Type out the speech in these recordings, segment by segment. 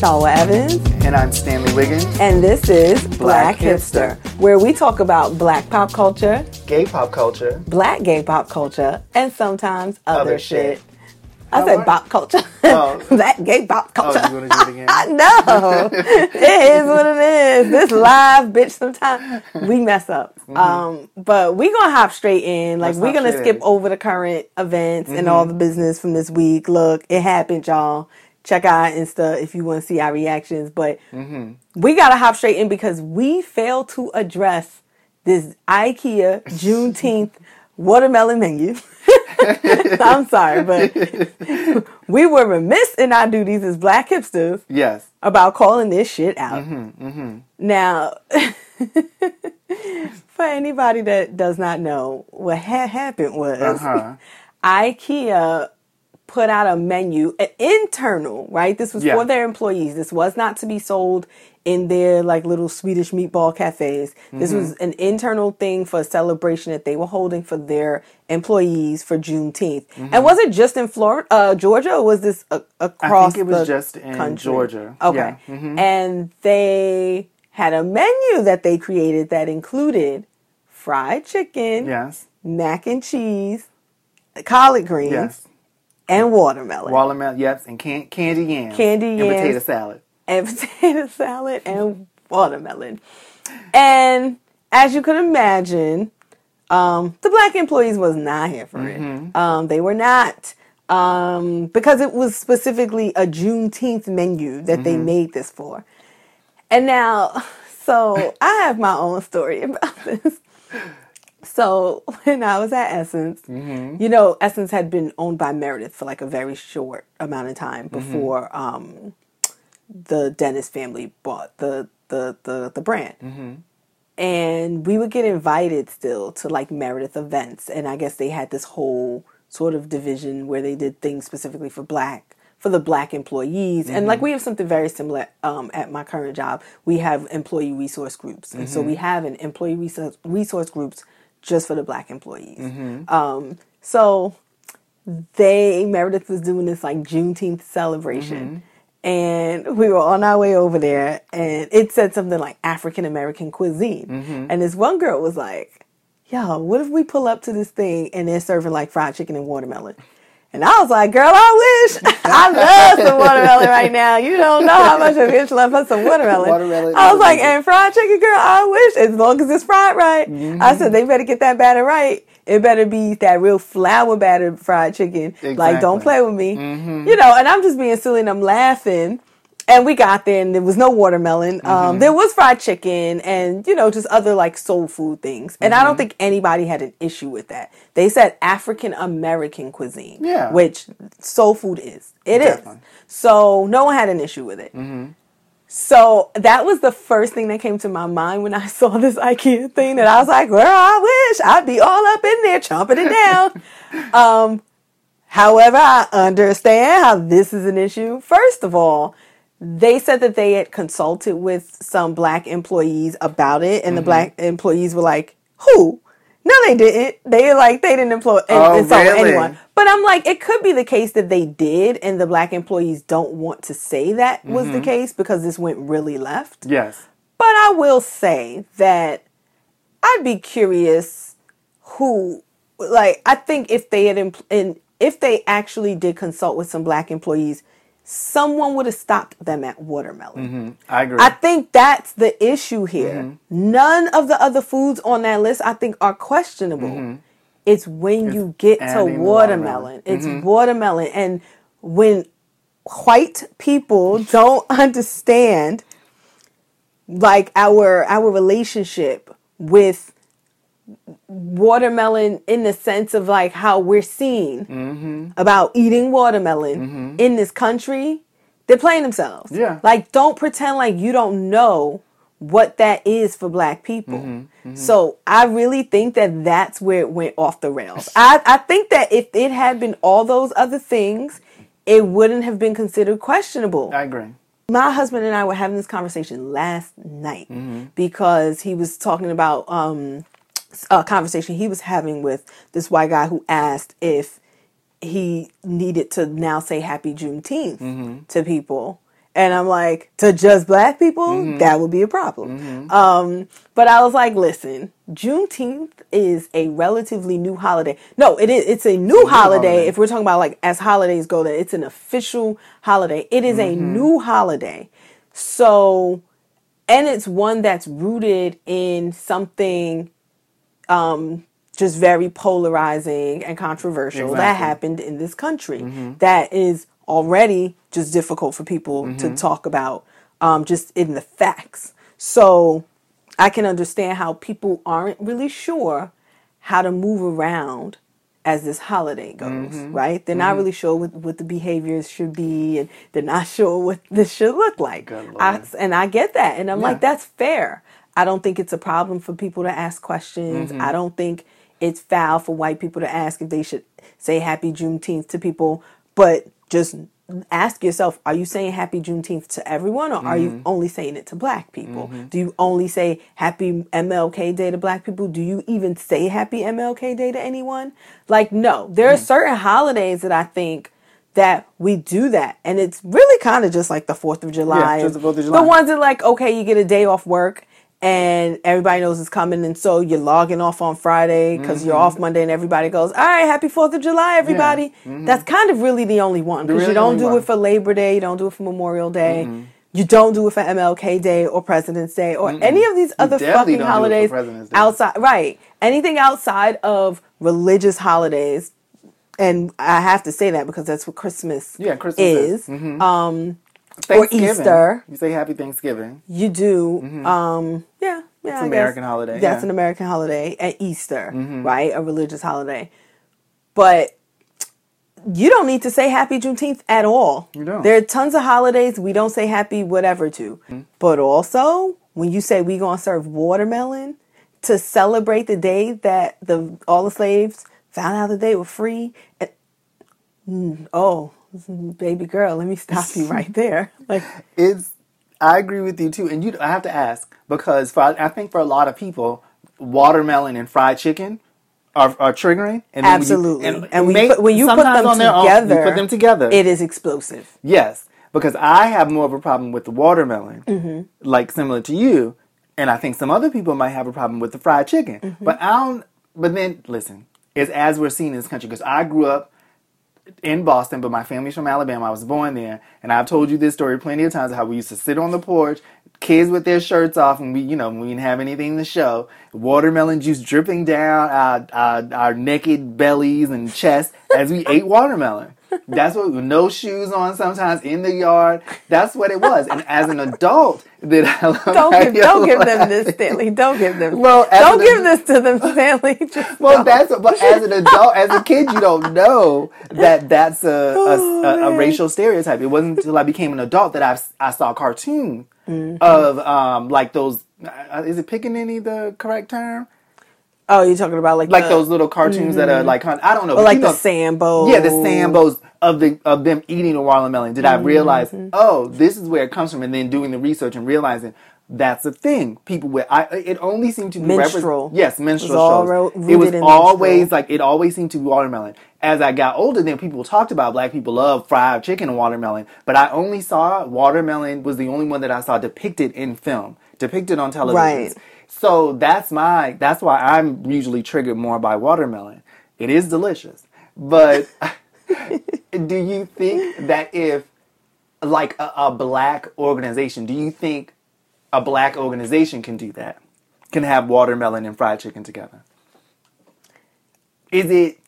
Shawa Evans, And I'm Stanley Wiggins. and this is Black, Black Hipster, Hipster. where we talk about black pop culture, Gay pop culture. black gay pop culture, and sometimes other, Other shit. shit. I Oh, said pop culture. Oh. black gay pop Oh, culture. you want to do it again? no, it is what it is. This live, bitch. Sometimes we mess up. Um, but we gonna hop straight in. Like Mm-hmm. Let's we're gonna skip over the current events and Mm-hmm. all the business from this week. Look, it happened, y'all. Check out Insta if you want to see our reactions. But Mm-hmm. we gotta hop straight in because we failed to address this IKEA Juneteenth watermelon menu. I'm sorry, but we were remiss in our duties as black hipsters Yes. about calling this shit out. Mm-hmm, Now, for anybody that does not know, what had happened was Uh-huh. IKEA put out a menu, an internal, right? This was Yeah. for their employees. This was not to be sold in their like little Swedish meatball cafes. This was Mm-hmm. an internal thing for a celebration that they were holding for their employees for Juneteenth. And was it just in Florida, uh, Georgia, or was this a- across it was just in country? Georgia. Okay, Yeah. Mhm. and they had a menu that they created that included fried chicken, Yes. mac and cheese, collard greens, Yes. And watermelon. Watermelon. Yes. And can- candy yams. Candy And yams. potato salad. and potato salad and watermelon. And as you could imagine, um, the black employees was not here for it. Um, they were not. Um, because it was specifically a Juneteenth menu that they made this for. And now, so I have my own story about this. So when I was at Essence, mm-hmm. you know, Essence had been owned by Meredith for like a very short amount of time mm-hmm. before um, the Dennis family bought the the the, the brand. Mm-hmm. And we would get invited still to like Meredith events, and I guess they had this whole sort of division where they did things specifically for black for the black employees. And like we have something very similar um, at my current job. We have employee resource groups. And so we have an employee resource resource groups just for the black employees mm-hmm. um, so they Meredith was doing this like Juneteenth celebration. Mm-hmm. And we were on our way over there, and it said something like African American cuisine. Mm-hmm. And this one girl was like, Yo, what if we pull up to this thing and they're serving like fried chicken and watermelon? And I was like, Girl, I wish I love some watermelon right now. You don't know how much I wish love for some watermelon. Watermelon I was like. And fried chicken, girl, I wish, as long as it's fried right. I mm-hmm. said, They better get that batter right. It better be that real flour battered fried chicken. Like, don't play with me. Mm-hmm. You know, and I'm just being silly and I'm laughing. And we got there and there was no watermelon. Um, there was fried chicken and, you know, just other like soul food things. And I don't think anybody had an issue with that. They said African American cuisine. Yeah. Which soul food is. It is. Definitely. So no one had an issue with it. So that was the first thing that came to my mind when I saw this IKEA thing And I was like, well, I wish I'd be all up in there chomping it down. um, however, I understand how this is an issue. First of all, they said that they had consulted with some black employees about it, and the mm-hmm. black employees were like, who? No, they didn't. They like they didn't employ Oh, insult really? anyone. But I'm like, it could be the case that they did, and the black employees don't want to say that was the mm-hmm. case because this went really left. Yes. But I will say that I'd be curious who, like, I think if they had, empl- and if they actually did consult with some black employees, someone would have stopped them at watermelon. Mm-hmm. I agree. I think that's the issue here. Mm-hmm. None of the other foods on that list I think are questionable. Mm-hmm. It's when you get to watermelon. watermelon. It's watermelon. And when white people don't understand like our our relationship with watermelon in the sense of like how we're seen mm-hmm. about eating watermelon mm-hmm. in this country, they're playing themselves. Yeah. Like, don't pretend like you don't know what that is for black people. Mm-hmm. So I really think that that's where it went off the rails. I, I think that if it had been all those other things, it wouldn't have been considered questionable I agree. my husband and I were having this conversation last night because he was talking about um, a conversation he was having with this white guy who asked if he needed to now say Happy Juneteenth Mm-hmm. to people. And I'm like, to just black people, Mm-hmm. that would be a problem. Um, but I was like, listen, Juneteenth is a relatively new holiday. No, it is. It's a new holiday. holiday. If we're talking about like as holidays go, that it's an official holiday. It is a Mm-hmm. new holiday. So, and it's one that's rooted in something um, just very polarizing and controversial that happened in this country that is already just difficult for people to talk about um, just in the facts. So I can understand how people aren't really sure how to move around as this holiday goes, right? They're not really sure what, what the behaviors should be and they're not sure what this should look like. I, and I get that. And I'm Yeah. like, that's fair. I don't think it's a problem for people to ask questions. Mm-hmm. I don't think it's foul for white people to ask if they should say happy Juneteenth to people, but just ask yourself, are you saying happy Juneteenth to everyone or are Mm-hmm. you only saying it to black people? Do you only say happy MLK Day to black people? Do you even say happy MLK Day to anyone? Like, no, there are Mm-hmm. certain holidays that I think that we do that. And it's really kind of just like the 4th of July. just the 4th of The ones that like, okay, you get a day off work and everybody knows it's coming. And so you're logging off on Friday because you're Mm-hmm. off Monday and everybody goes, all right, happy 4th of July, everybody. That's kind of really the only one because Mm-hmm. really you don't do one. Mm-hmm. it for Labor Day. You don't do it for Memorial Day. You don't do it for MLK Day or President's Day or any of these other fucking don't do it for holidays outside. Right. Anything outside of religious holidays. And I have to say that because that's what Christmas, Yeah, Christmas is. is. Mhm. Um, Thanksgiving. Easter. You say Happy Thanksgiving. you do. Um, yeah, yeah. It's an American holiday, That's yeah. Mm-hmm. an American holiday at Easter, right? A religious holiday. But you don't need to say Happy Juneteenth at all. You don't. There are tons of holidays we don't say Happy whatever to. Mm-hmm. But also, when you say we gonna serve watermelon to celebrate the day that the all the slaves found out that they were free, and, Mm, oh, baby girl, let me stop you right there. Like. It's. I agree with you too, and you. I have to ask because for I think for a lot of people, watermelon and fried chicken are, are triggering. And when you- Absolutely. and when make- you put, when you put them on their own, together, you put them together. it is explosive. Yes, because I have more of a problem with the watermelon, Mm-hmm. like similar to you, and I think some other people might have a problem with the fried chicken. Mm-hmm. But I don't. But then listen, it's as we're seeing in this country because I grew up in Boston, but my family's from Alabama. I was born there, and I've told you this story plenty of times how we used to sit on the porch, kids with their shirts off, and we, you know, we didn't have anything to show. Watermelon juice dripping down our, our, our naked bellies and chests as we ate watermelon. That's what, no shoes on, sometimes in the yard. That's what it was. And as an adult, that I Don't give, don't give them this, Stanley. Don't give them. Well, don't an- give this to them, Stanley. Just Well, don't. that's but as an adult, as a kid, you don't know that that's a a, Oh, a, a man. racial stereotype. It wasn't until I became an adult that I I saw cartoons Mm-hmm. of um like those. Uh, is it pickaninny the correct term? Oh, you're talking about like Like the, those little cartoons that are like I don't know, or like you the know- Sambo. Yeah, the Sambos of the of them eating a watermelon. Did I Mm-hmm. realize? Oh, this is where it comes from, and then doing the research and realizing that's a thing. People with I it only seemed to be Minstrel. yes, minstrel It shows. ro- it was always minstrel. like it always seemed to be watermelon. As I got older, then people talked about black people love fried chicken and watermelon, but I only saw watermelon was the only one that I saw depicted in film, depicted on television. Right. So that's my that's why I'm usually triggered more by watermelon. It is delicious. But do you think that if like a, a black organization, do you think a black organization can do that? Can have watermelon and fried chicken together? Is it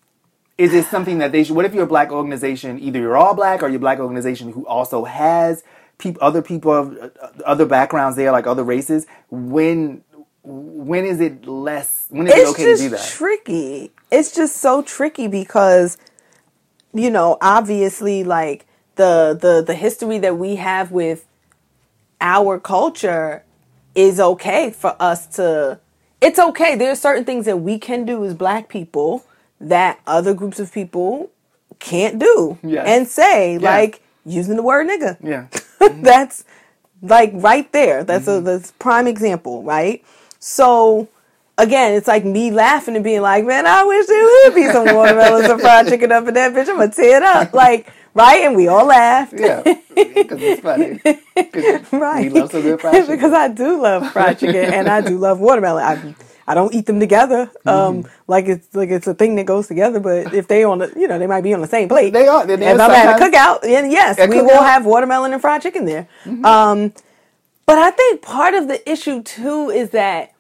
is it something that they should what if you're a black organization, either you're all black or you're a black organization who also has peop, other people of uh, other backgrounds there, like other races, when when is it less when is it it's okay just to do that? tricky. It's just so tricky because, you know, obviously, like the the the history that we have with our culture is okay for us to. It's okay. There are certain things that we can do as Black people that other groups of people can't do Yes. and say, like using the word nigga. yeah. that's like right there. That's Mm-hmm. a that's prime example, right? So again, it's like me laughing and being like, man, I wish there would be some watermelons and fried chicken up in that bitch. I'm gonna tear it up, like right, and we all laughed. Yeah, because it's funny. right. We love some good fried chicken. because I do love fried chicken and I do love watermelon. I I don't eat them together, um, Mm-hmm. like it's like it's a thing that goes together. But if they on the, you know, they might be on the same plate. They are. They're there If I'm at a cookout, then yes, we will cookout. Mm-hmm. have watermelon and fried chicken there. Um, but I think part of the issue too is that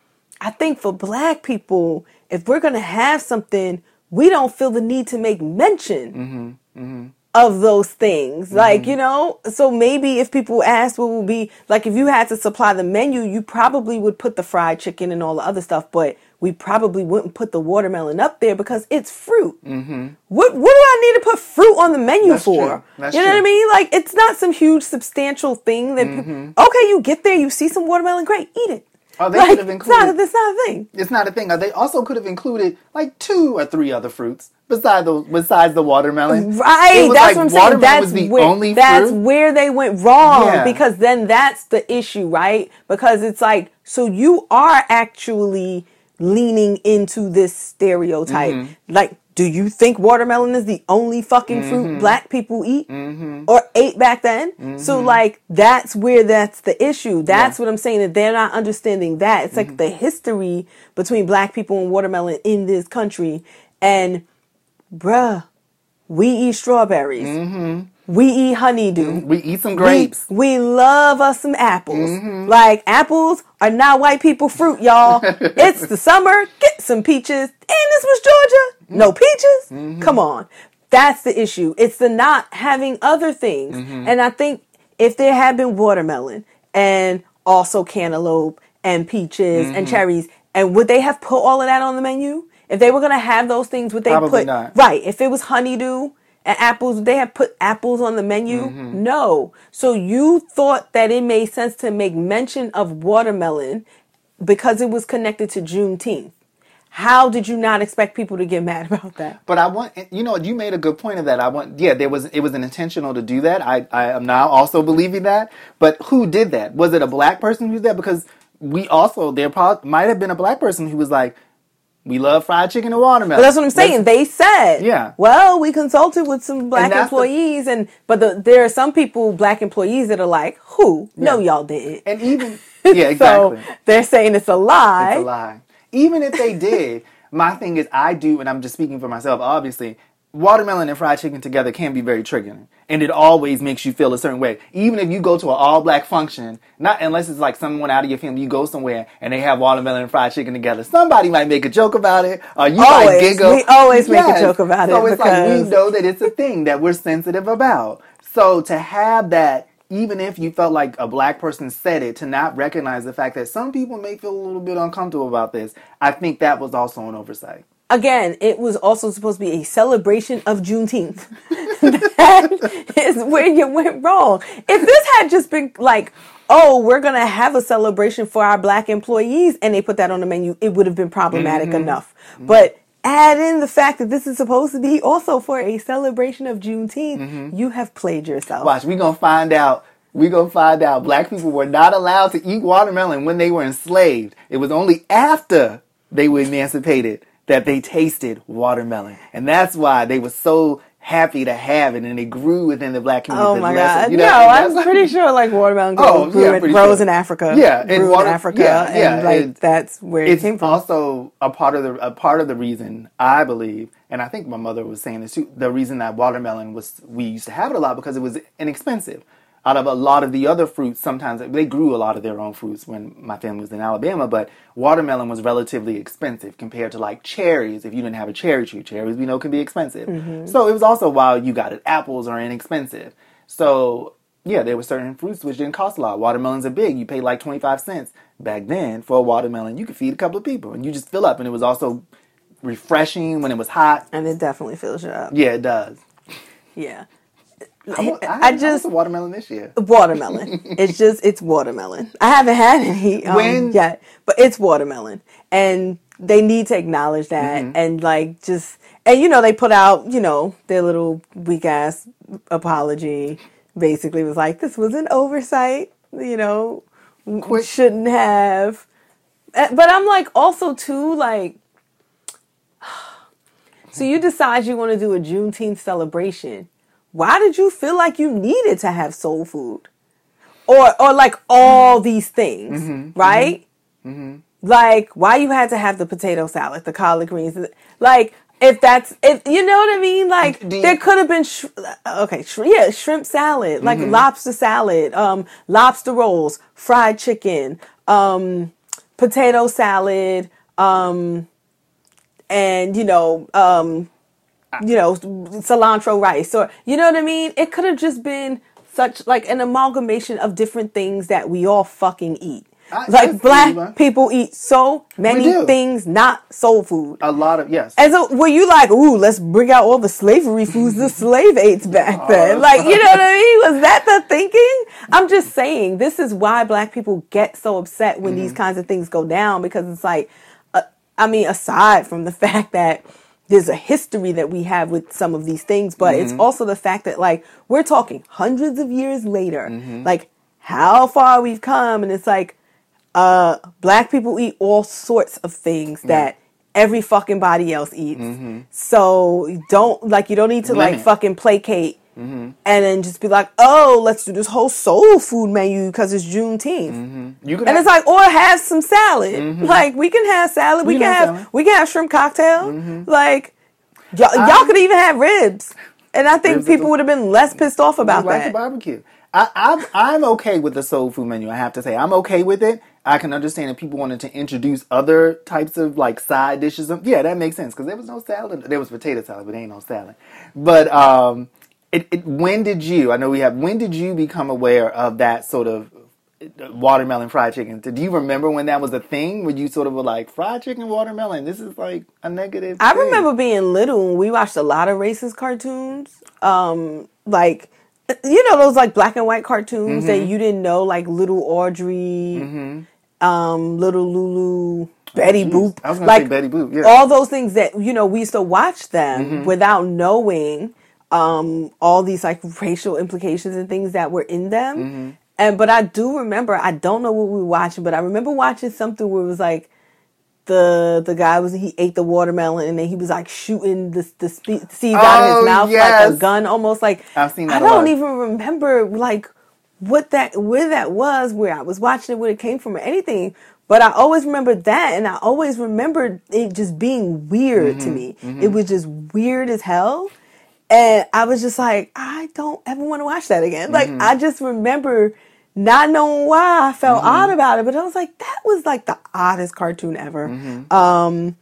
I think for black people, if we're going to have something, we don't feel the need to make mention Mm-hmm. of those things. Like, you know, so maybe if people asked what would be, like if you had to supply the menu, you probably would put the fried chicken and all the other stuff, but we probably wouldn't put the watermelon up there because it's fruit. What, what do I need to put fruit on the menu Mm-hmm. That's for? true. You know what I mean? Like, it's not some huge substantial thing that, Mm-hmm. okay, you get there, you see some watermelon, great, eat it. Oh, they like, could have it's not, included- it's not a thing. It's not a thing. They also could have included like two or three other fruits besides the besides the watermelon. Right, that's like what I'm saying. That's was the where only that's where they went wrong Yeah. because then that's the issue, right? Because it's like so you are actually leaning into this stereotype. Mm-hmm. Like, do you think watermelon is the only fucking Mm-hmm. fruit black people eat mm-hmm. or ate back then? So mm-hmm. like that's where that's the issue. That's Yeah. what I'm saying that they're not understanding that. It's like mm-hmm. the history between black people and watermelon in this country and bruh, we eat strawberries. We eat honeydew. We eat some grapes. Mm-hmm. We, we love us some apples. Like apples are not white people fruit, y'all. it's the summer. Get some peaches. And this was Georgia. Mm-hmm. No peaches? Come on. That's the issue. It's the not having other things. Mm-hmm. And I think if there had been watermelon and also cantaloupe and peaches Mm-hmm. and cherries, and would they have put all of that on the menu? If they were gonna have those things, would they Probably put not. right? If it was honeydew apples, they have put apples on the menu? Mm-hmm. No. So you thought that it made sense to make mention of watermelon because it was connected to Juneteenth. How did you not expect people to get mad about that? But I want you know you made a good point of that. I want yeah there was it was an intentional to do that. I I am now also believing that. But who did that? Was it a black person who did that? Because we also there probably might have been a black person who was like, we love fried chicken and watermelon. But that's what I'm saying. They said, Yeah. Well, we consulted with some black the- employees, and but the, there are some people, black employees, that are like, "Who? No, y'all didn't." and even yeah exactly. So they're saying it's a lie. It's a lie. Even if they did, my thing is I do, and I'm just speaking for myself, obviously, watermelon and fried chicken together can be very triggering. And it always makes you feel a certain way. Even if you go to an all black function, not unless it's like someone out of your family, you go somewhere and they have watermelon and fried chicken together. Somebody might make a joke about it, or you might giggle. We always make a joke about so it it's like we know that it's a thing that we're sensitive about. So to have that, even if you felt like a black person said it, to not recognize the fact that some people may feel a little bit uncomfortable about this, I think that was also an oversight. Again, it was also supposed to be a celebration of Juneteenth. that is where you went wrong. If this had just been like, oh, we're going to have a celebration for our black employees and they put that on the menu, it would have been problematic Mm-hmm. enough. But add in the fact that this is supposed to be also for a celebration of Juneteenth, you have played yourself. Mm-hmm. Watch, we're gonna find out. We gonna find out. Black people were not allowed to eat watermelon when they were enslaved. It was only after they were emancipated that they tasted watermelon, and that's why they were so happy to have it, and it grew within the black community. Oh my lesson- God! you know, no, I'm that's- pretty sure like watermelon grew, Oh, grew yeah, grows sure. in Africa. Yeah, grew water- in Africa, yeah, and like and that's where it came from. also a part of the a part of the reason I believe, and I think my mother was saying this too. The reason that watermelon was we used to have it a lot because it was inexpensive. Out of a lot of the other fruits, sometimes they grew a lot of their own fruits when my family was in Alabama, but watermelon was relatively expensive compared to like cherries. If you didn't have a cherry tree, cherries we know can be expensive. Mm-hmm. So it was also while you got it, apples are inexpensive. So yeah, there were certain fruits which didn't cost a lot. Watermelons are big. You pay like 25 cents. Back then, for a watermelon, you could feed a couple of people and you just fill up. And it was also refreshing when it was hot. and it definitely fills you up. Yeah, it does. Yeah. I, I, just watermelon this year. watermelon. it's just it's watermelon. I haven't had any um, When- yet, but it's watermelon, and they need to acknowledge that Mm-hmm. and like just and you know they put out you know their little weak ass apology. Basically, was like this was an oversight. You know, Quick- shouldn't have Uh, But I'm like also too like. So you decide you want to do a Juneteenth celebration. Why did you feel like you needed to have soul food, or or like all these things, right? Like why you had to have the potato salad, the collard greens, like. If that's if you know what I mean, like you- there could have been sh- okay, sh- yeah, shrimp salad, like lobster salad, um, lobster rolls, fried chicken, um, potato salad, um, and you know, um, you know, cilantro rice, or you know what I mean. It could have just been such like an amalgamation of different things that we all fucking eat. I- I like black you, people eat so many things, not soul food. A lot of yes. And so were you like, ooh, let's bring out all the slavery foods the slave ate back then? Like, you know what I mean? Was that the thinking? I'm just saying, this is why black people get so upset when these kinds of things go down because it's like, uh, I mean, aside from the fact that there's a history that we have with some of these things, but it's mm-hmm. also the fact that like we're talking hundreds of years later, mm-hmm. like how far we've come, and it's like uh black people eat all sorts of things that every fucking body else eats. Mm-hmm. So you don't like you don't need to like fucking placate Mm-hmm. and then just be like, oh, let's do this whole soul food menu because it's Juneteenth. Mm-hmm. you could And it's like, or have some salad. Mm-hmm. Like we can have salad. We, We can can have have salad. we can have shrimp cocktail. Like y'all, y'all um, could even have ribs. And I think people would have been less pissed off about like the that. barbecue. I, I'm I'm okay with the soul food menu. I have to say I'm okay with it. I can understand if people wanted to introduce other types of like side dishes. Yeah, that makes sense because there was no salad. There was potato salad, but there ain't no salad. But um, it, it when did you? I know we have. When did you become aware of that sort of watermelon fried chicken? Do you remember when that was a thing? Where you sort of were like fried chicken, watermelon? This is like a negative. I thing." remember being little and we watched a lot of racist cartoons. Um, like you know those like black and white cartoons that you didn't know, like Little Audrey, um, Little Lulu, Betty Jeez. Boop. I was gonna like say Betty Boop. Yeah. all those things that you know we used to watch them without knowing um, all these like racial implications and things that were in them. And but I do remember I don't know what we were watching, but I remember watching something where it was like the the guy was he ate the watermelon and then he was like shooting the the spe- seeds out of Oh, his mouth like a gun, almost like I've seen I don't even remember like what that where that was, where I was watching it, where it came from, or anything. But I always remembered that, and I always remembered it just being weird Mm-hmm, to me. It was just weird as hell, and I was just like, I don't ever want to watch that again. Like Mm-hmm. I just remember not knowing why I felt odd about it, but I was like, that was like the oddest cartoon ever. Mm-hmm. Um,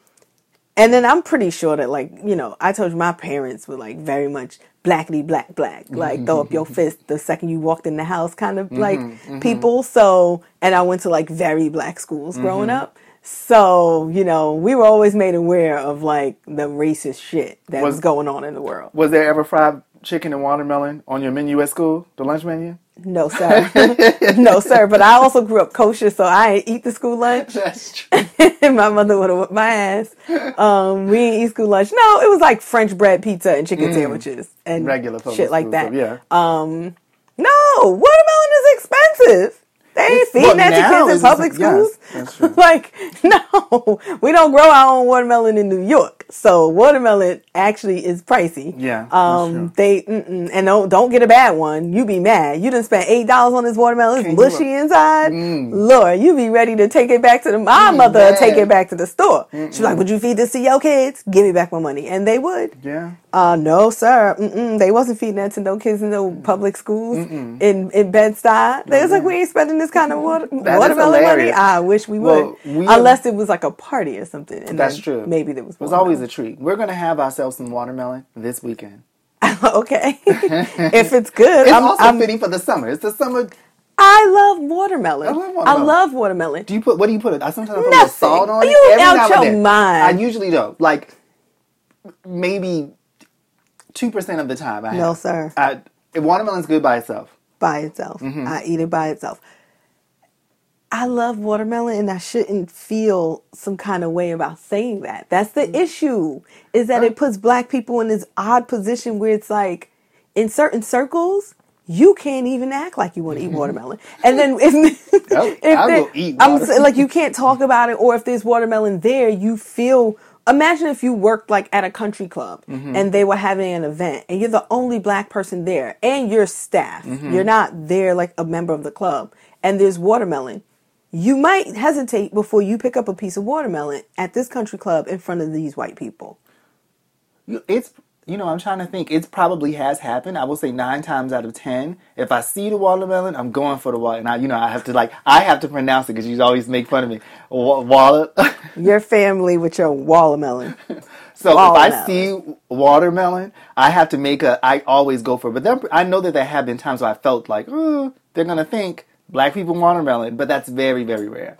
and then I'm pretty sure that, like, you know, I told you my parents were like very much blackity black black, like throw up your fist the second you walked in the house, kind of like people. So, and I went to like very black schools growing up. So, you know, we were always made aware of like the racist shit that was, Was- going on in the world. Was there ever fried chicken and watermelon on your menu at school, the lunch menu? No, sir. no, sir. But I also grew up kosher, so I ain't eat the school lunch. That's true. my mother would have whipped my ass. Um, we didn't eat school lunch. No, it was like French bread pizza and chicken sandwiches and Mm. Regular shit like that. yeah. Um, no, watermelon is expensive. They ain't It's- feeding that to kids in public yes, schools. true. like, no, we don't grow our own watermelon in New York, so watermelon actually is pricey. Yeah, Um, they mm-mm, and don't don't get a bad one. You be mad. You done spent eight dollars on this watermelon. It's mushy inside. Mm. Lord, you be ready to take it back to the. My mother would take it back to the store. She's like, "Would you feed this to your kids? Give me back my money," and they would. Yeah. Uh, no, sir. Mm-mm. They wasn't feeding that to no kids in no public schools in in Bed Stuy. They was like, we ain't spending this kind of water, watermelon money. I wish we would, we- unless it was like a party or something. And That's true. Maybe there was. It was always a treat. We're gonna have ourselves some watermelon this weekend. okay. if it's good, It's I'm, also I'm, fitting for the summer. It's the summer. I love watermelon. I love I watermelon. love watermelon. Do you put what do you put it? I sometimes put a Nothing. little salt on it. You every out now your mind. I usually don't. Like maybe two percent of the time. I No, have. sir. I, watermelon's good by itself. by itself. Mm-hmm. I eat it by itself. I love watermelon and I shouldn't feel some kind of way about saying that. That's Mm-hmm. the issue. Is that it puts black people in this odd position where it's like in certain circles, you can't even act like you want to eat watermelon. And then if, if I'm like you can't talk about it, or if there's watermelon there, you feel. Imagine if you worked like at a country club Mm-hmm. and they were having an event and you're the only black person there and you're staff. Mm-hmm. You're not there like a member of the club and there's watermelon. You might hesitate before you pick up a piece of watermelon at this country club in front of these white people. It's you know I'm trying to think. It probably has happened. I will say nine times out of ten, if I see the watermelon, I'm going for the water. And I, you know, I have to like I have to pronounce it because you always make fun of me. Wa- Wallet. Your family with your watermelon. So if I see watermelon, I have to make a. I always go for it. But then I know that there have been times where I felt like, oh, they're gonna think black people watermelon, but that's very very rare.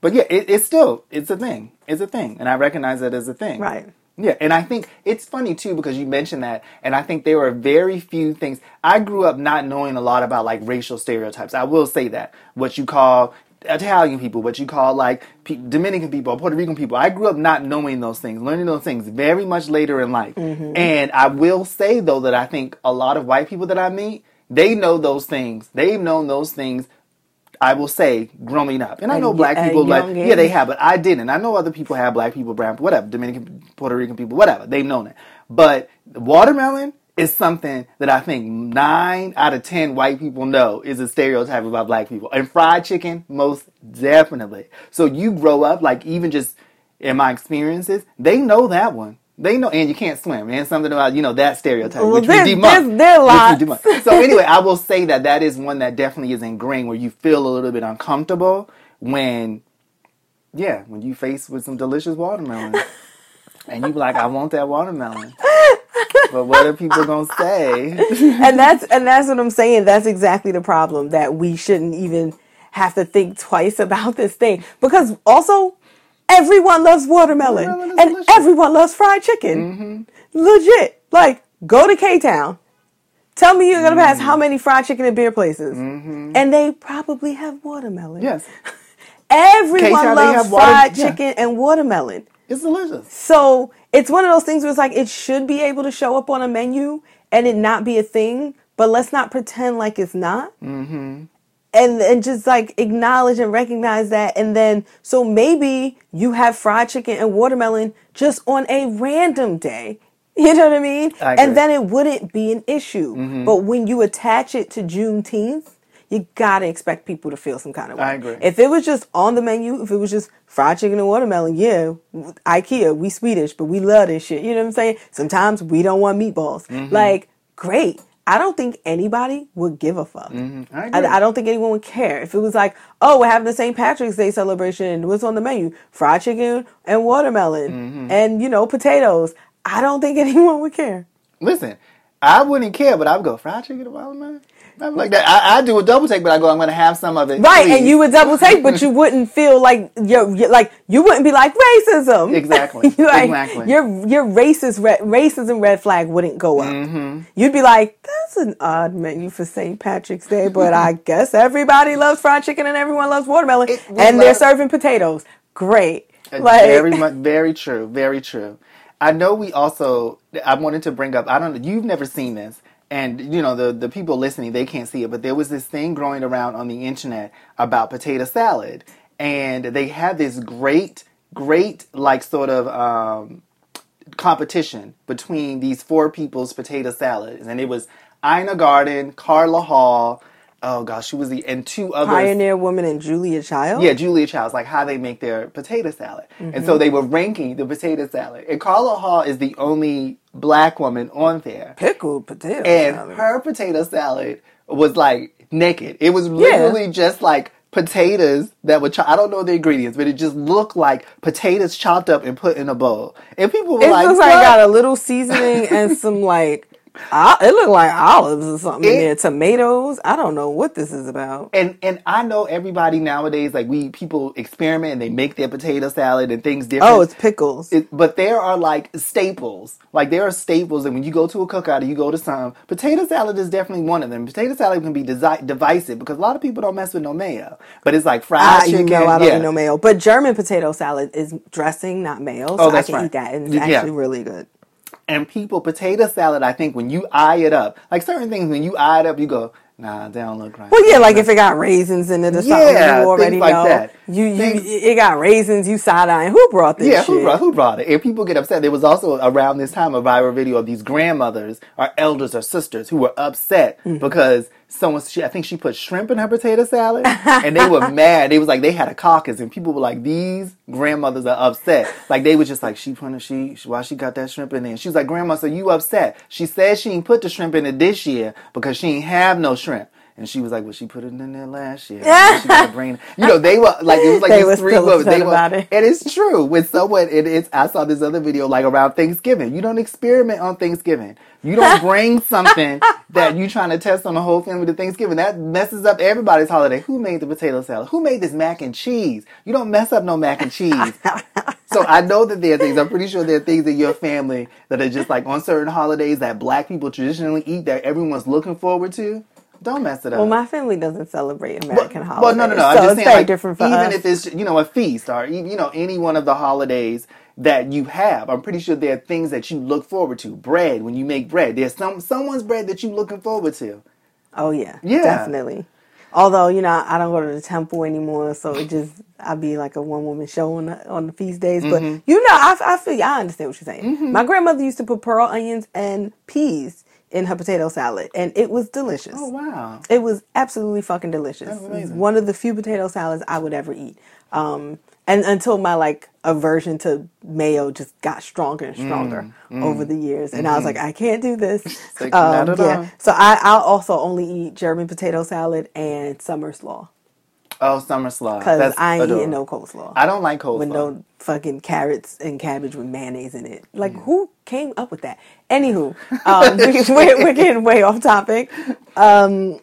But yeah, it, it's still it's a thing. It's a thing, and I recognize that as a thing. Right. Yeah, and I think it's funny too because you mentioned that, and I think there were very few things. I grew up not knowing a lot about like racial stereotypes. I will say that what you call Italian people, what you call like P- Dominican people, Puerto Rican people. I grew up not knowing those things, learning those things very much later in life. Mm-hmm. And I will say though that I think a lot of white people that I meet, they know those things. They've known those things I will say growing up. And I know black people like young yeah they have, but I didn't. I know other people have black people, brown, whatever, Dominican, Puerto Rican people, whatever. They've known it. But watermelon is something that I think nine out of ten white people know is a stereotype about black people. And fried chicken, most definitely. So you grow up like even just in my experiences, they know that one. They know, and you can't swim, and something about you know that stereotype, Well, which we there's- there are which we. So anyway, I will say that that is one that definitely is ingrained, where you feel a little bit uncomfortable when, yeah, when you face with some delicious watermelon, and you be like, I want that watermelon. But what are people gonna say? and that's and that's what I'm saying. That's exactly the problem that we shouldn't even have to think twice about this thing because also everyone loves watermelon, Watermelon and delicious. everyone loves fried chicken. Mm-hmm. Legit, like go to K Town. Tell me you're gonna mm-hmm. pass how many fried chicken and beer places, mm-hmm. and they probably have watermelon. Yes, everyone K-Town, loves water- fried yeah. chicken and watermelon. it's delicious. So it's one of those things where it's like it should be able to show up on a menu and it not be a thing, but let's not pretend like it's not. Mm-hmm. And and just like acknowledge and recognize that, and then so maybe you have fried chicken and watermelon just on a random day. You know what I mean? I and then it wouldn't be an issue. Mm-hmm. But when you attach it to Juneteenth, you gotta expect people to feel some kind of way. I agree. If it was just on the menu, if it was just fried chicken and watermelon, yeah, IKEA, we Swedish, but we love this shit. You know what I'm saying? Sometimes we don't want meatballs. Mm-hmm. Like, great. I don't think anybody would give a fuck. Mm-hmm. I I. I don't think anyone would care if it was like, oh, we're having the St. Patrick's Day celebration. What's on the menu? Fried chicken and watermelon, Mm-hmm. and you know potatoes. I don't think anyone would care. Listen, I wouldn't care, but I would go fried chicken and watermelon. I'm like that. I, I do a double take, but I go, I'm gonna have some of it. Right, please. and you would double take, but you wouldn't feel like you're, you're like you wouldn't be like racism. Exactly, like, exactly. Your your racist red, racism red flag wouldn't go up. Mm-hmm. You'd be like, that's an odd menu for St. Patrick's Day, but I guess everybody loves fried chicken and everyone loves watermelon, and they're serving potatoes. Great, Uh, like very much, very true, very true. I know we also. I wanted to bring up. I don't. know You've never seen this, and you know the the people listening they can't see it, but there was this thing growing around on the internet about potato salad, and they had this great, great like sort of. um competition between these four people's potato salads, and it was Ina Garten, Carla Hall. Oh gosh, she was the and two other Pioneer Woman and Julia Child. Yeah, Julia Child's like how they make their potato salad. And so mm-hmm. they were ranking the potato salad. And Carla Hall is the only black woman on there. pickled potato. And salad. her potato salad was like naked. It was literally just like potatoes that were, cho- I don't know the ingredients, but it just looked like potatoes chopped up and put in a bowl. And people were It like, looks like it got a little seasoning and some like. It looked like olives or something in there. Tomatoes. I don't know what this is about. and and I know everybody nowadays like we people experiment and they make their potato salad and things different. Oh, it's pickles. It, but there are like staples. Like there are staples, and when you go to a cookout or you go to some, potato salad is definitely one of them. Potato salad can be desi- divisive because a lot of people don't mess with no mayo. But it's like fried Ah, chicken. you know I don't yeah. eat no mayo, but German potato salad is dressing, not mayo. So Oh, that's I can right. eat that, and it's Yeah. actually really good. And people, potato salad, I think when you eye it up, like certain things, when you eye it up, you go, Nah, they don't look right. Well, yeah, like if it got raisins in it or something, Yeah, you already things like know. that. You, you, Things- it got raisins. You side eyeing. Who brought this Yeah, shit? who brought, who brought it? And people get upset. There was also around this time a viral video of these grandmothers or elders or sisters who were upset Mm. because someone, she, I think she put shrimp in her potato salad, and they were mad. They was like they had a caucus, and people were like, "These grandmothers are upset." Like they was just like, "She put she why she got that shrimp in there?" She was like, "Grandma, so you upset?" She said she ain't put the shrimp in it this year because she ain't have no shrimp. And she was like, "Well, she put it in there last year. she bring it." You know, they were like, it was like They these three women. They were, it. and it's true. With someone, it, it's. I saw this other video like around Thanksgiving. You don't experiment on Thanksgiving. You don't bring something that you're trying to test on the whole family to Thanksgiving. That messes up everybody's holiday. Who made the potato salad? Who made this mac and cheese? You don't mess up no mac and cheese. so I know that there are things. I'm pretty sure there are things in your family that are just like on certain holidays that Black people traditionally eat that everyone's looking forward to. Don't mess it up. Well, my family doesn't celebrate American holidays. Well, no, no, no. I'm just it's saying, like, different for even us. if it's you know a feast or you know any one of the holidays that you have, I'm pretty sure there are things that you look forward to. Bread when you make bread, there's some someone's bread that you're looking forward to. oh yeah, Yeah. definitely. Although you know, I don't go to the temple anymore, so it just I be like a one woman show on the, on the feast days. But Mm-hmm. you know, I, I feel I understand what you're saying. My grandmother used to put pearl onions and peas in her potato salad, and it was delicious. Oh wow! It was absolutely fucking delicious. That's amazing. one of the few potato salads I would ever eat. Um, and until my like aversion to mayo just got stronger and stronger over the years, and I was like, I can't do this. Mm, like, not at all. So I, I'll also only eat German potato salad and summer slaw Oh, summer slaw. because I ain't adorable. eating no coleslaw. I don't like coleslaw. with no fucking carrots and cabbage with mayonnaise in it. Like, who came up with that? Anywho, um, we, we're, we're getting way off topic. Um,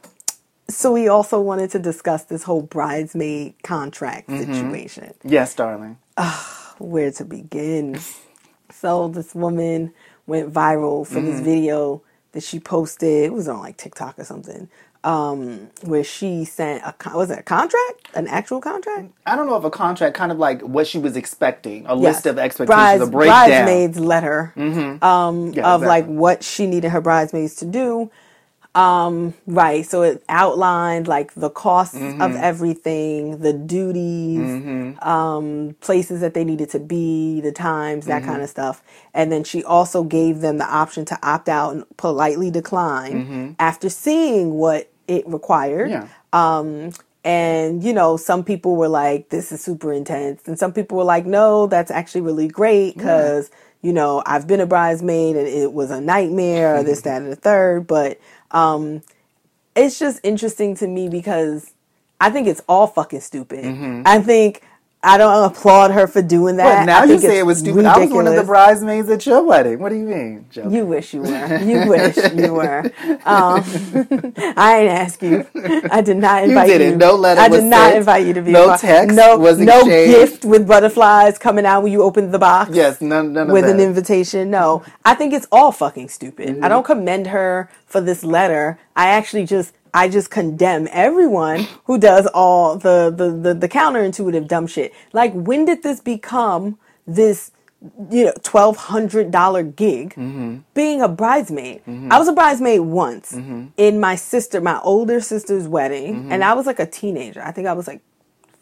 so we also wanted to discuss this whole bridesmaid contract Mm-hmm. situation. yes, darling. Where to begin? So this woman went viral for Mm-hmm. this video that she posted. It was on like TikTok or something. Um, where she sent a was it a contract, an actual contract? I don't know if a contract, kind of like what she was expecting, a Yes. list of expectations, a breakdown. bridesmaids letter um, Yeah, of exactly. like what she needed her bridesmaids to do. Um, right. So it outlined like the costs Mm-hmm. of everything, the duties, um, places that they needed to be, the times, that Mm-hmm. kind of stuff. And then she also gave them the option to opt out and politely decline after seeing what it required. Mm-hmm. Yeah. And, you know, some people were like, this is super intense. And some people were like, no, that's actually really great because, you know, I've been a bridesmaid and it was a nightmare or this, that, and the third. But um, it's just interesting to me because I think it's all fucking stupid. I think I don't applaud her for doing that. But now I you say it was stupid. I was one of the bridesmaids at your wedding. What do you mean, Joe? You wish you were. You wish you were. Um, I ain't ask you. I did not invite you. didn't. No letter I did was not sent. invite you to be. No text No, was no gift with butterflies coming out when you open the box. yes, none, none With that. an invitation, no. I think it's all fucking stupid. Mm-hmm. I don't commend her for this letter. I actually just, I just condemn everyone who does all the the the, the counterintuitive dumb shit. Like, when did this become this? you know, twelve hundred dollar gig Mm-hmm. being a bridesmaid. I was a bridesmaid once in my sister, my older sister's wedding, Mm-hmm. and I was like a teenager. I think I was like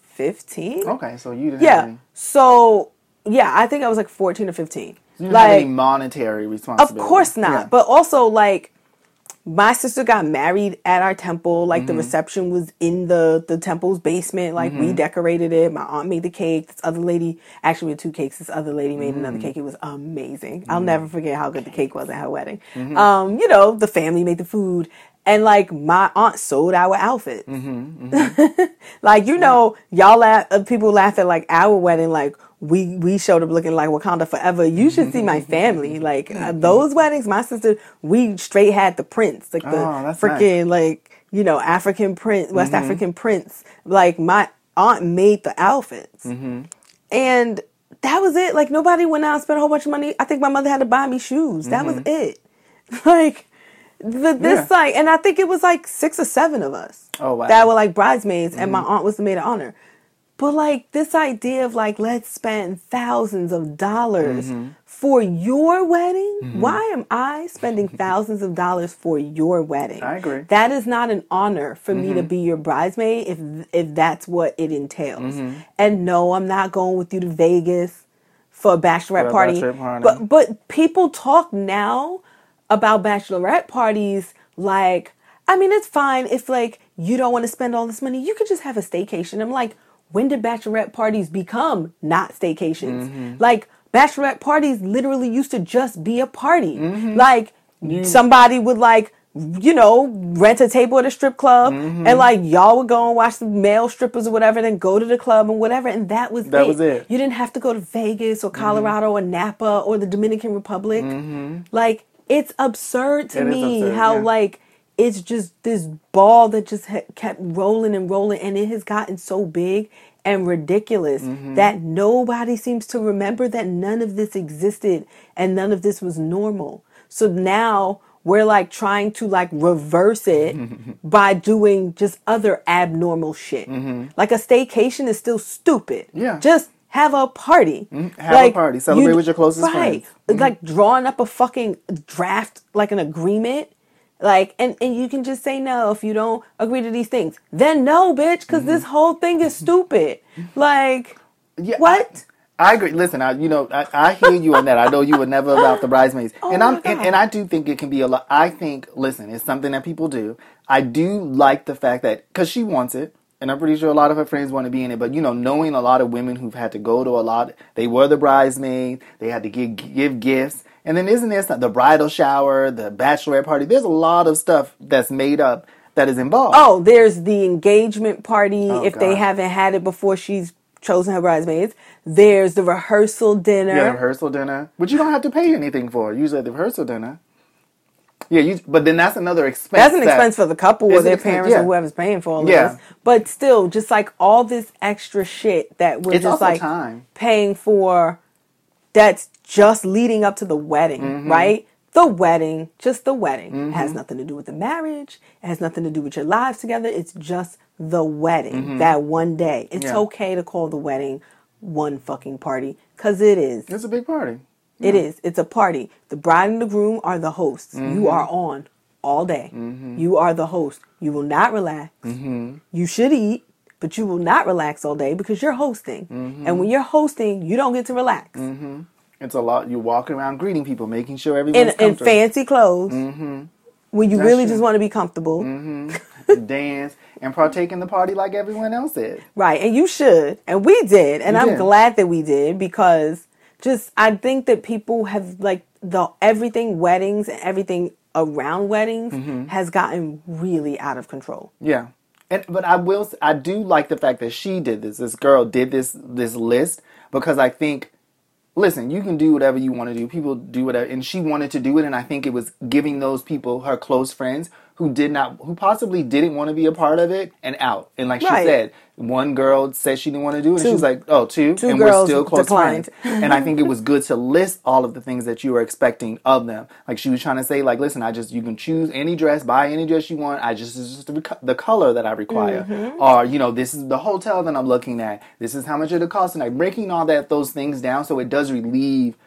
fifteen. Okay, so you didn't have Yeah. any, So yeah, I think I was like fourteen or fifteen. you didn't have any Like, monetary responsibility. of course not. Yeah. But also like my sister got married at our temple. Like Mm-hmm. the reception was in the the temple's basement. Like we decorated it. My aunt made the cake. This other lady actually with two cakes. This other lady made another Mm-hmm. cake. It was amazing. I'll never forget how good the cake was at her wedding. Um, you know, the family made the food. And like my aunt sold our outfits. Mm-hmm. like you know, y'all laugh. People laugh at like our wedding. Like we we showed up looking like Wakanda forever. You should see my mm-hmm. family. Mm-hmm. Like uh, mm-hmm. those weddings, my sister, we straight had the prince, like the Oh, freaking like you know African prince, West African prince. Like my aunt made the outfits, and that was it. Like nobody went out and spent a whole bunch of money. I think my mother had to buy me shoes. That was it. Like. The, this Yeah. like, and I think it was like six or seven of us Oh, wow. that were like bridesmaids, and my aunt was the maid of honor. But like this idea of like let's spend thousands of dollars mm-hmm. for your wedding. Mm-hmm. Why am I spending thousands of dollars for your wedding? I agree. That is not an honor for me to mm-hmm. be your bridesmaid if if that's what it entails. And no, I'm not going with you to Vegas for a bachelorette For a party. bachelorette party. But but people talk now about bachelorette parties like I mean it's fine if like you don't want to spend all this money. You could just have a staycation. I'm like, when did bachelorette parties become not staycations? Mm-hmm. Like bachelorette parties literally used to just be a party. Mm-hmm. Like somebody would like you know, rent a table at a strip club Mm-hmm. and like y'all would go and watch the male strippers or whatever, then go to the club and whatever, and that was That it. was it. You didn't have to go to Vegas or Colorado or Napa or the Dominican Republic. Like it's absurd to Mm-hmm. It me absurd, how yeah. like it's just this ball that just ha- kept rolling and rolling, and it has gotten so big and ridiculous Mm-hmm. that nobody seems to remember that none of this existed and none of this was normal. So now we're like trying to like reverse it by doing just other abnormal shit. Like a staycation is still stupid. Mm-hmm. Yeah. Just have a party. Have a party. Celebrate with your closest right. friends. Mm-hmm. Like drawing up a fucking draft, like an agreement. Like, and, and you can just say no if you don't agree to these things. Then no, bitch, because Mm-hmm. this whole thing is stupid. Like, Yeah, what? I, I agree. Listen, I you know I, I hear you on that. I know you were never about the bridesmaids, and I'm and, and I do think it can be a lot. I think listen, it's something that people do. I do like the fact that because she wants it. And I'm pretty sure a lot of her friends want to be in it, but you know, knowing a lot of women who've had to go to a lot, they were the bridesmaid, they had to give give gifts, and then isn't there the bridal shower, the bachelorette party? There's a lot of stuff that's made up that is involved. Oh, there's the engagement party Oh, if they haven't had it before she's chosen her bridesmaids. There's the rehearsal dinner. Yeah, rehearsal dinner, which you don't have to pay anything for. Usually at the rehearsal dinner. Yeah, you, but then that's another expense. That's an that- expense for the couple or their expense, parents yeah. or whoever's paying for all Yeah. of this. But still, just like all this extra shit that we're It's just like time. paying for that's just leading up to the wedding, Mm-hmm. right? The wedding, just the wedding, has nothing to do with the marriage. It has nothing to do with your lives together. It's just the wedding, that one day. It's Mm-hmm. Yeah. okay to call the wedding one fucking party because it is. It's a big party. It is. It's a party. The bride and the groom are the hosts. Mm-hmm. You are on all day. You are the host. You will not relax. Mm-hmm. You should eat, but you will not relax all day because you're hosting. Mm-hmm. And when you're hosting, you don't get to relax. It's a lot. You're walking around greeting people, making sure In, everyone's in comfortable. fancy clothes, when you Mm-hmm. That's really true. Mm-hmm. just want to be comfortable. dance and partake in the party like everyone else did. Right. And you should. And we did. And We I'm did. glad that we did because just I think that people have like the everything weddings and everything around weddings Mm-hmm. has gotten really out of control. Yeah. And but I will I do like the fact that she did this. This girl did this this list because I think listen, you can do whatever you want to do. People do whatever and she wanted to do it and I think it was giving those people her close friends who did not who possibly didn't want to be a part of it and out. And like she said, one girl said she didn't want to do it and she's like, "Oh, two, Two and girls we're still close declined. friends." and I think it was good to list all of the things that you were expecting of them. Like she was trying to say, like, listen, I just you can choose any dress, buy any dress you want. I just is just the, the color that I require, Mm-hmm. or you know, this is the hotel that I'm looking at. This is how much it'll cost, and like breaking all that those things down so it does relieve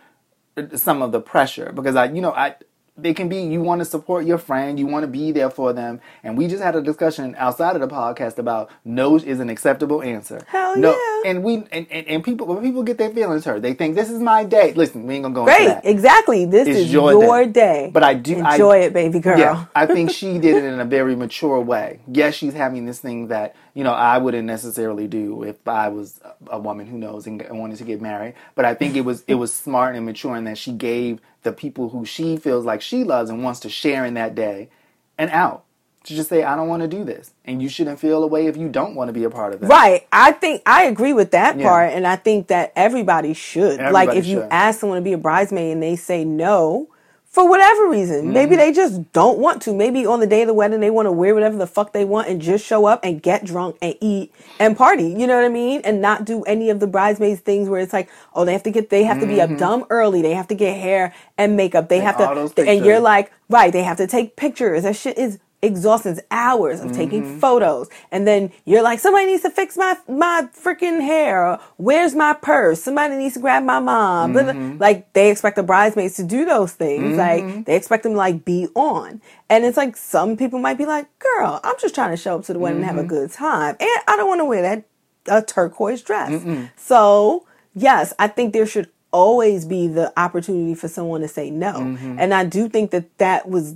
some of the pressure because I, you know, I. They can be. You want to support your friend. You want to be there for them. And we just had a discussion outside of the podcast about no is an acceptable answer. Hell no, yeah. and we and, and, and people when people get their feelings hurt, they think this is my day. Listen, we ain't gonna go Great. into that. Exactly. This It's is your your, day. day. But I do- I- enjoy it, baby girl. Yeah, I think she did it in a very mature way. Yes, she's having this thing that you know I wouldn't necessarily do if I was a- a woman who knows and wanted to get married. But I think it was it was smart and mature in that she gave the people who she feels like she loves and wants to share in that day and out to just say I don't want to do this, and you shouldn't feel a way if you don't want to be a part of that. Right. I think I agree with that Yeah. part, and I think that everybody should. like, Everybody if you ask someone to be a bridesmaid and they say no for whatever reason, Mm-hmm. maybe they just don't want to. Maybe on the day of the wedding they want to wear whatever the fuck they want and just show up and get drunk and eat and party. You know what I mean? And not do any of the bridesmaids things where it's like, oh, they have to get, they have to be up dumb early. They have to get hair and makeup. They have Mm-hmm. to, and you're like, right? They have to take pictures. That shit is exhausting. Hours of Mm-hmm. taking photos. And then you're like, somebody needs to fix my, my freaking hair. Or, Where's my purse? Somebody needs to grab my mom. Mm-hmm. Like they expect the bridesmaids to do those things. Like they expect them to like be on. And it's like some people might be like, girl, I'm just trying to show up to the wedding and have a Mm-hmm. good time. And I don't want to wear that a turquoise dress. So yes, I think there should always be the opportunity for someone to say no. Mm-hmm. And I do think that that was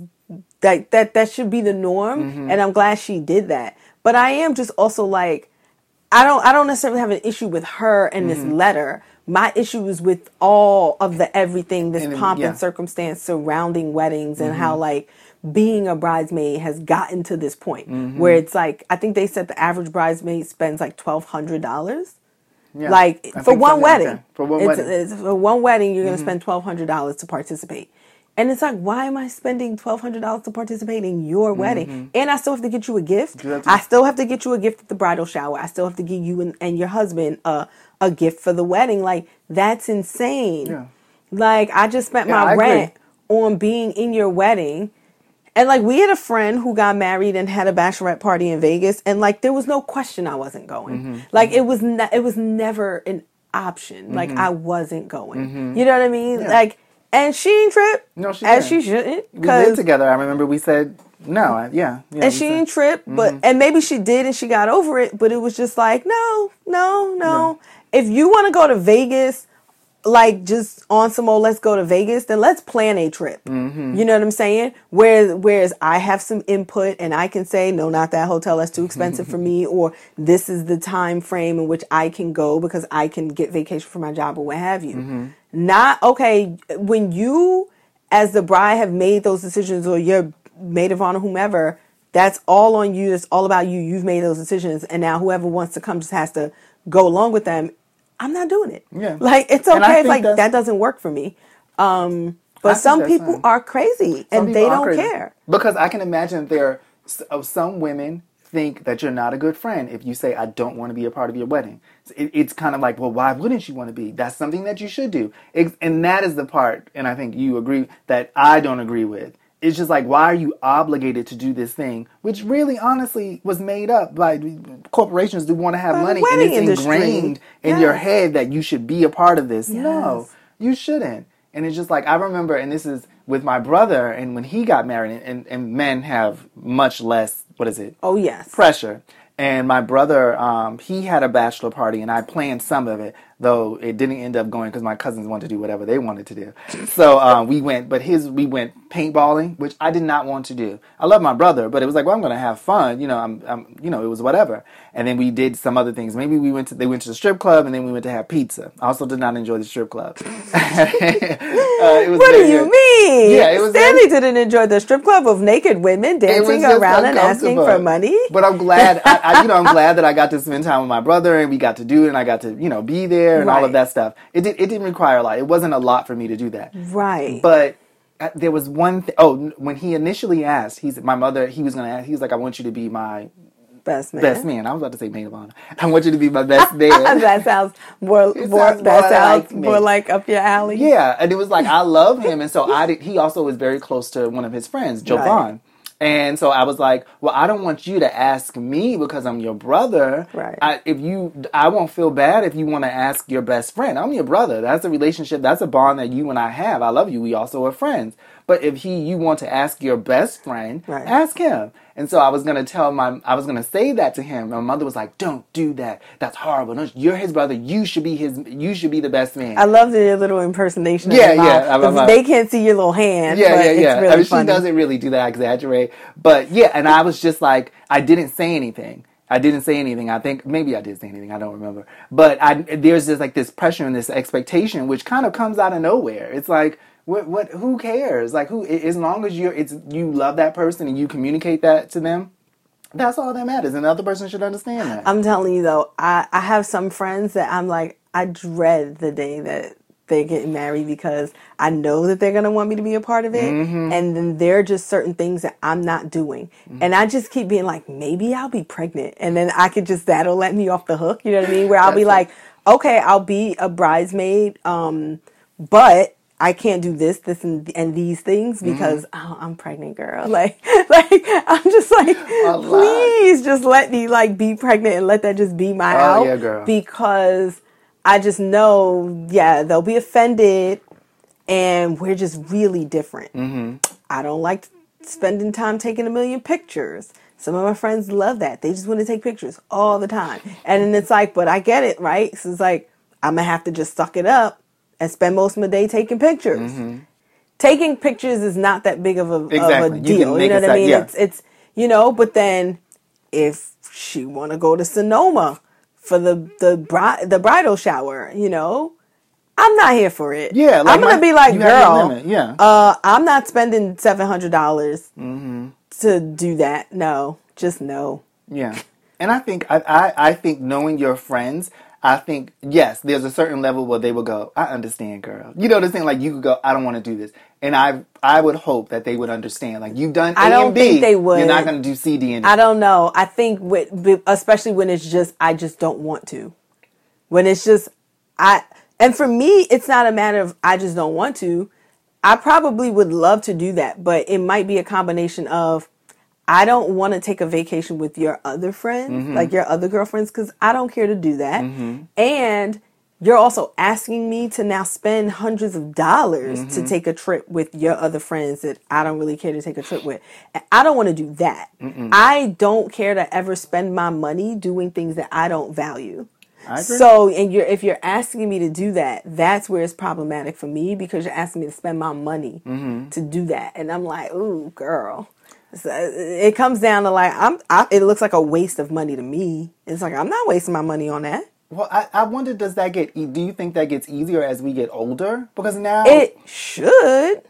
that that that should be the norm Mm-hmm. and I'm glad she did that. But I am just also like I don't I don't necessarily have an issue with her and this Mm-hmm. letter. My issue is with all of the everything, this And, pomp yeah. and circumstance surrounding weddings and Mm-hmm. how like being a bridesmaid has gotten to this point Mm-hmm. where it's like I think they said the average bridesmaid spends like twelve hundred dollars. Yeah, Like I for one wedding. For one It's- wedding. Mm-hmm. it's- for one wedding, you're going to spend twelve hundred dollars to participate. And it's like, why am I spending twelve hundred dollars to participate in your wedding? And I still have to get you a gift. Mm-hmm. You to- I still have to get you a gift at the bridal shower. I still have to give you and, and your husband a a gift for the wedding. Like that's insane. Yeah. Like I just spent Yeah, I my agree. rent on being in your wedding. And like we had a friend who got married and had a bachelorette party in Vegas, and like there was no question I wasn't going. Mm-hmm. Like it was ne- it was never an option. Like I wasn't going. You know what I mean? Mm-hmm. Yeah. Like, and she ain't trip No, she as didn't. she shouldn't We lived together. I remember we said no. I, yeah, yeah. and she said- ain't trip. But and maybe she did and she got over it. But it was just like no, no, no. If you want to go to Vegas like just on some old let's go to Vegas, then let's plan a trip. Mm-hmm. You know what I'm saying? Where whereas I have some input and I can say, no, not that hotel, that's too expensive for me, or this is the time frame in which I can go because I can get vacation for my job or what have you. Mm-hmm. Not okay, when you as the bride have made those decisions or your maid of honor, whomever, that's all on you. It's all about you. You've made those decisions. And now whoever wants to come just has to go along with them. I'm not doing it. Yeah. Like it's okay. It's like that doesn't work for me. Um, but some people fine. are crazy Some and they people don't crazy. care. Because I can imagine there are some women think that you're not a good friend if you say I don't want to be a part of your wedding. It, it's kind of like, well, why wouldn't you want to be? That's something that you should do. Ex- And that is the part, and I think you agree that I don't agree with. It's just like, why are you obligated to do this thing, which really, honestly, was made up by corporations who want to have money, and it's industry. ingrained in your head that you should be a part of this. No, you shouldn't. And it's just like I remember, and this is with my brother, and when he got married, and, and men have much less, what is it, Oh yes. pressure. And my brother, um, he had a bachelor party, and I planned some of it, though it didn't end up going because my cousins wanted to do whatever they wanted to do. So um, we went, but his we went paintballing, which I did not want to do. I love my brother, but it was like, well, I'm going to have fun, you know. I'm, I'm, you know, it was whatever. And then we did some other things. Maybe we went to they went to the strip club, and then we went to have pizza. I also did not enjoy the strip club. uh, it was What do you good. mean? Yeah, it was Stanley very- didn't enjoy the strip club of naked women dancing around and asking for money. But I'm glad, I, I, you know, I'm glad that I got to spend time with my brother and we got to do it and I got to, you know, be there and all of that stuff. It did, it didn't require a lot. It wasn't a lot for me to do that. right. But uh, there was one thing. Oh, when he initially asked, he's my mother. He was gonna ask. He was like, "I want you to be my best man. best man." I was about to say maid of honor. I want you to be my best man. that sounds more, more sounds that more sounds like more like up your alley. Yeah, and it was like I love him, and so I did. He also was very close to one of his friends, Jovan. Right. And so I was like, well, I don't want you to ask me because I'm your brother. Right. I, if you, I won't feel bad if you want to ask your best friend. I'm your brother. That's a relationship. That's a bond that you and I have. I love you. We also are friends. But if he, you want to ask your best friend, Right. ask him. And so I was gonna tell my, I was gonna say that to him. My mother was like, "Don't do that. That's horrible. No, You're his brother. You should be his. You should be the best man." I love the little impersonation. Yeah, yeah, I'm- I'm- they can't see your little hand. Yeah, but yeah, yeah. It's really I mean, funny. she doesn't really do that. I exaggerate, but yeah. And I was just like, I didn't say anything. I didn't say anything. I think maybe I did say anything. I don't remember. But I there's just like this pressure and this expectation, which kind of comes out of nowhere. It's like, what, what? Who cares? Like, who? As long as you're, it's you love that person and you communicate that to them. That's all that matters, and the other person should understand that. I'm telling you though, I, I have some friends that I'm like, I dread the day that they get married because I know that they're gonna want me to be a part of it, Mm-hmm. and then there are just certain things that I'm not doing, and I just keep being like, maybe I'll be pregnant, and then I could just that'll let me off the hook. You know what I mean? Where I'll be like, okay, I'll be a bridesmaid, um, but I can't do this, this, and, and these things Mm-hmm. because oh, I'm pregnant, girl. Like, like I'm just like, please just let me like be pregnant and let that just be my Oh, out yeah, girl. because I just know, yeah, they'll be offended, and we're just really different. Mm-hmm. I don't like spending time taking a million pictures. Some of my friends love that. They just want to take pictures all the time. And then it's like, but I get it, right? So it's like, I'm going to have to just suck it up and spend most of my day taking pictures. Taking pictures is not that big of a, Mm-hmm. Exactly. of a deal. can You, know what I mean? yeah. It's, it's, you know, but then if she want to go to Sonoma for the, the, bri- the bridal shower, you know, I'm not here for it. Yeah, like I'm gonna my- be like, you girl, yeah. uh, I'm not spending seven hundred dollars Mm-hmm. to do that. No, just no. Yeah. And I think I, I, I think knowing your friends, I think yes, there's a certain level where they will go, I understand, girl. You know what I'm saying? Like you could go, I don't want to do this. And I I would hope that they would understand. Like you've done A I don't and B, think they would. You're not gonna do C, D, and E. I don't know. I think with especially when it's just I just don't want to. When it's just I and for me it's not a matter of I just don't want to. I probably would love to do that, but it might be a combination of I don't want to take a vacation with your other friends, Mm-hmm. like your other girlfriends, because I don't care to do that. And you're also asking me to now spend hundreds of dollars Mm-hmm. to take a trip with your other friends that I don't really care to take a trip with. And I don't want to do that. I don't care to ever spend my money doing things that I don't value. I. So, and you're if you're asking me to do that, that's where it's problematic for me because you're asking me to spend my money Mm-hmm. to do that, and I'm like, ooh, girl. So it comes down to like I'm. I, it looks like a waste of money to me. It's like I'm not wasting my money on that. Well, I, I wonder, does that get? Do you think that gets easier as we get older? Because now, It should.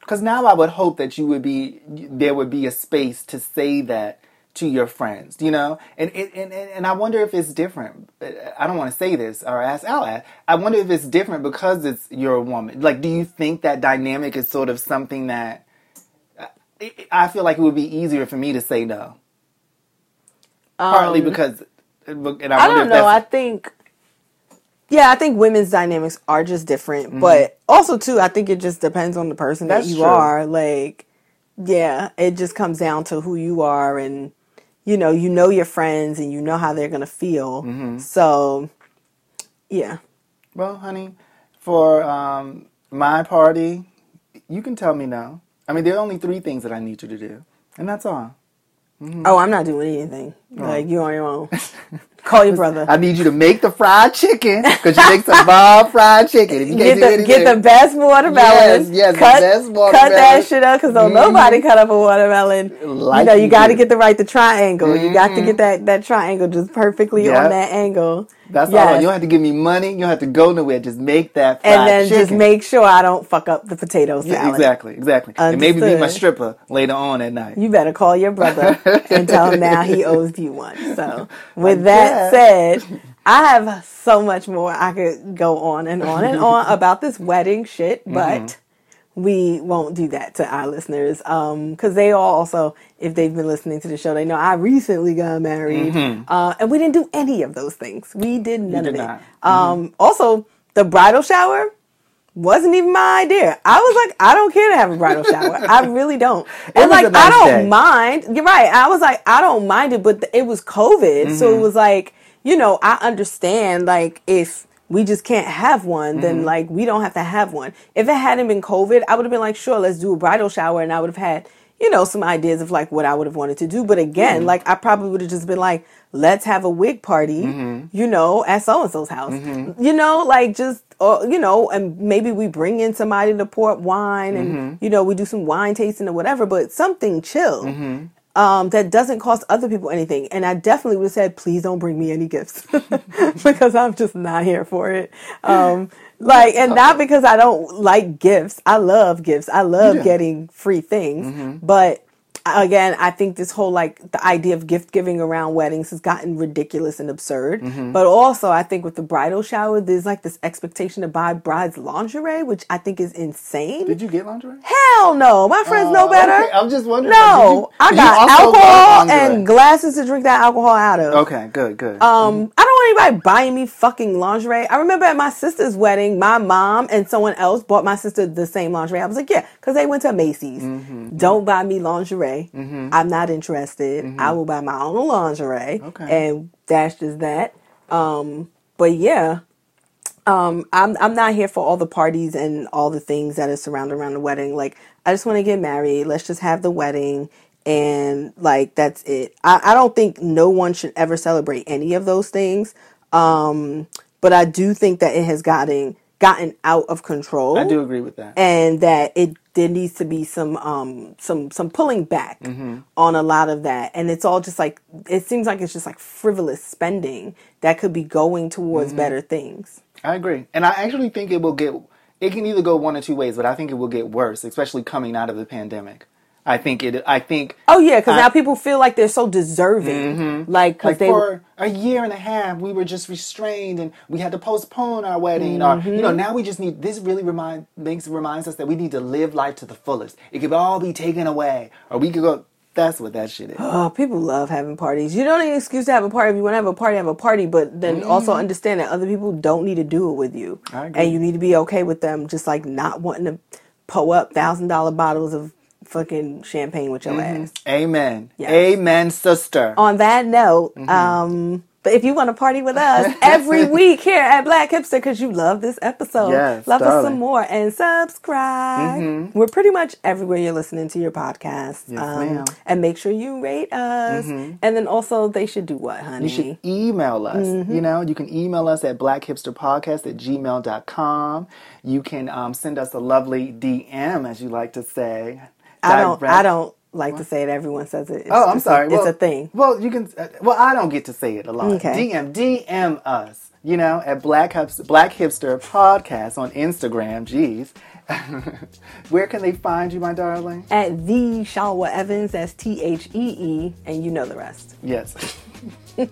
because now I would hope that you would be, there would be a space to say that to your friends, you know, and and and, I wonder if it's different. I don't want to say this or ask Al. ask. I wonder if it's different because it's you're a woman. Like, do you think that dynamic is sort of something that? I- I feel like it would be easier for me to say no. Partly because, and I, Um, I don't know. I think, yeah, I think women's dynamics are just different. But also, too, I think it just depends on the person Mm-hmm. That's that you true. are. Like, yeah, it just comes down to who you are, and you know, you know your friends, and you know how they're gonna feel. Mm-hmm. So, yeah, Well, honey, for um, my party, you can tell me no. I mean, there are only three things that I need you to do, and that's all. Mm-hmm. oh, I'm not doing anything. Oh. Like you on your own. Call your brother. I need you to make the fried chicken because you make some bomb fried chicken. If you Get the, anything, get the best watermelon. Yes, yes, the cut, best Cut watermelon. that shit up because don't mm-hmm. nobody cut up a watermelon. Like you know, you you got to get the right the triangle. You got to get mm-hmm. that that triangle just perfectly Yep. on that angle. That's Yes. all. You don't have to give me money. You don't have to go nowhere. Just make that fried and then chicken. just make sure I don't fuck up the potato salad. Yeah, exactly, exactly. And maybe be my stripper later on at night. You better call your brother and tell him now he owes you one. So, with that said, I have so much more I could go on and on and on about this wedding shit, but Mm-hmm. We won't do that to our listeners because they all also, if they've been listening to the show, they know I recently got married uh, and we didn't do any of those things. We did none Mm-hmm. did of it. not. Um, also, the bridal shower wasn't even my idea. I was like, I don't care to have a bridal shower. I really don't. And like, nice I don't day. mind. You're right. I was like, I don't mind it, but th- it was COVID, so Mm-hmm. it was like, you know, I understand. Like, if we just can't have one, then Mm-hmm. like we don't have to have one. If it hadn't been COVID, I would have been like, sure, let's do a bridal shower, and I would have had. You know, some ideas of like what I would have wanted to do. But again, Mm-hmm. like I probably would have just been like, let's have a wig party, Mm-hmm. you know, at so and so's house. You know, like just, or, you know, and maybe we bring in somebody to pour wine and, Mm-hmm. you know, we do some wine tasting or whatever, but something chill. Um, that doesn't cost other people anything. And I definitely would have said, please don't bring me any gifts because I'm just not here for it. Um, like, and not because I don't like gifts. I love gifts. I love Yeah. getting free things. Mm-hmm. But again, I think this whole like the idea of gift giving around weddings has gotten ridiculous and absurd. Mm-hmm. But also, I think with the bridal shower, there's like this expectation to buy bride's lingerie, which I think is insane. Did you get lingerie? Hell no, my friends know Oh, better. okay. I'm just wondering. No, you- I got alcohol and glasses to drink that alcohol out of. Okay, good, good. Um, I don't want anybody buying me fucking lingerie. I remember at my sister's wedding, my mom and someone else bought my sister the same lingerie. I was like, yeah, because they went to Macy's. Mm-hmm. Don't buy me lingerie. I'm not interested. I will buy my own lingerie. Okay. And that's just that. Um, but yeah, um, I'm I'm not here for all the parties and all the things that are surrounded around the wedding. Like, I just want to get married. Let's just have the wedding, and like that's it. I, I don't think no one should ever celebrate any of those things. Um, but I do think that it has gotten gotten out of control. I do agree with that. and that it there needs to be some um some some pulling back Mm-hmm. on a lot of that and it's all just like it seems like it's just like frivolous spending that could be going towards Mm-hmm. better things I agree. And I actually think it will get, it can either go one or two ways, but I think it will get worse, especially coming out of the pandemic. I think it, I think, oh yeah because now people feel like they're so deserving like because like they for a year and a half, we were just restrained and we had to postpone our wedding. Or, you know, now we just need, this really remind, makes, reminds us that we need to live life to the fullest. It could all be taken away. Or we could go, that's what that shit is. Oh, people love having parties. You don't need an excuse to have a party. If you want to have a party, have a party. But then also understand that other people don't need to do it with you, Mm-hmm. I agree. and you need to be okay with them just like not wanting to pull up thousand dollar bottles of fucking champagne with your ass. Amen. Yes. Amen, sister. On that note, Mm-hmm. um, but if you want to party with us every week here at Black Hipster because you love this episode, Yes, love us some more and subscribe. We're pretty much everywhere you're listening to your podcast. Mm-hmm. Yes. Mm-hmm. And make sure you rate us. And then also, they should do what, honey? You should email us. Mm-hmm. You know, you can email us at blackhipsterpodcast at gmail.com. You can um, send us a lovely DM, as you like to say. I don't. Direct- I don't like to say it. Everyone says it. It's Oh, I'm sorry. A, well, it's a thing. Well, you can. Uh, well, I don't get to say it a lot. Okay. DM, DM us. You know, at Black Hipster, Black Hipster Podcast on Instagram. Jeez, where can they find you, my darling? At the Shawa Evans, that's T H E E, and you know the rest. Yes, you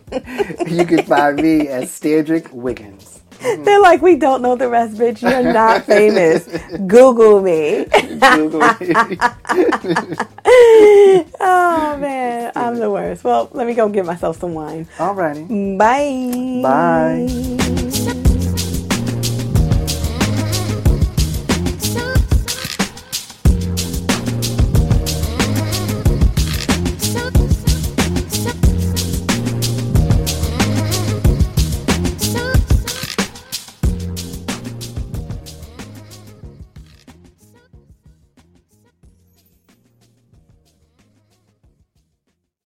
can find me at Stedrick Wiggins. Mm-hmm. They're like, we don't know the rest, bitch. You're not famous. Google me. Google me. oh man, I'm the worst. Well, let me go get myself some wine. Alrighty. Bye. Bye.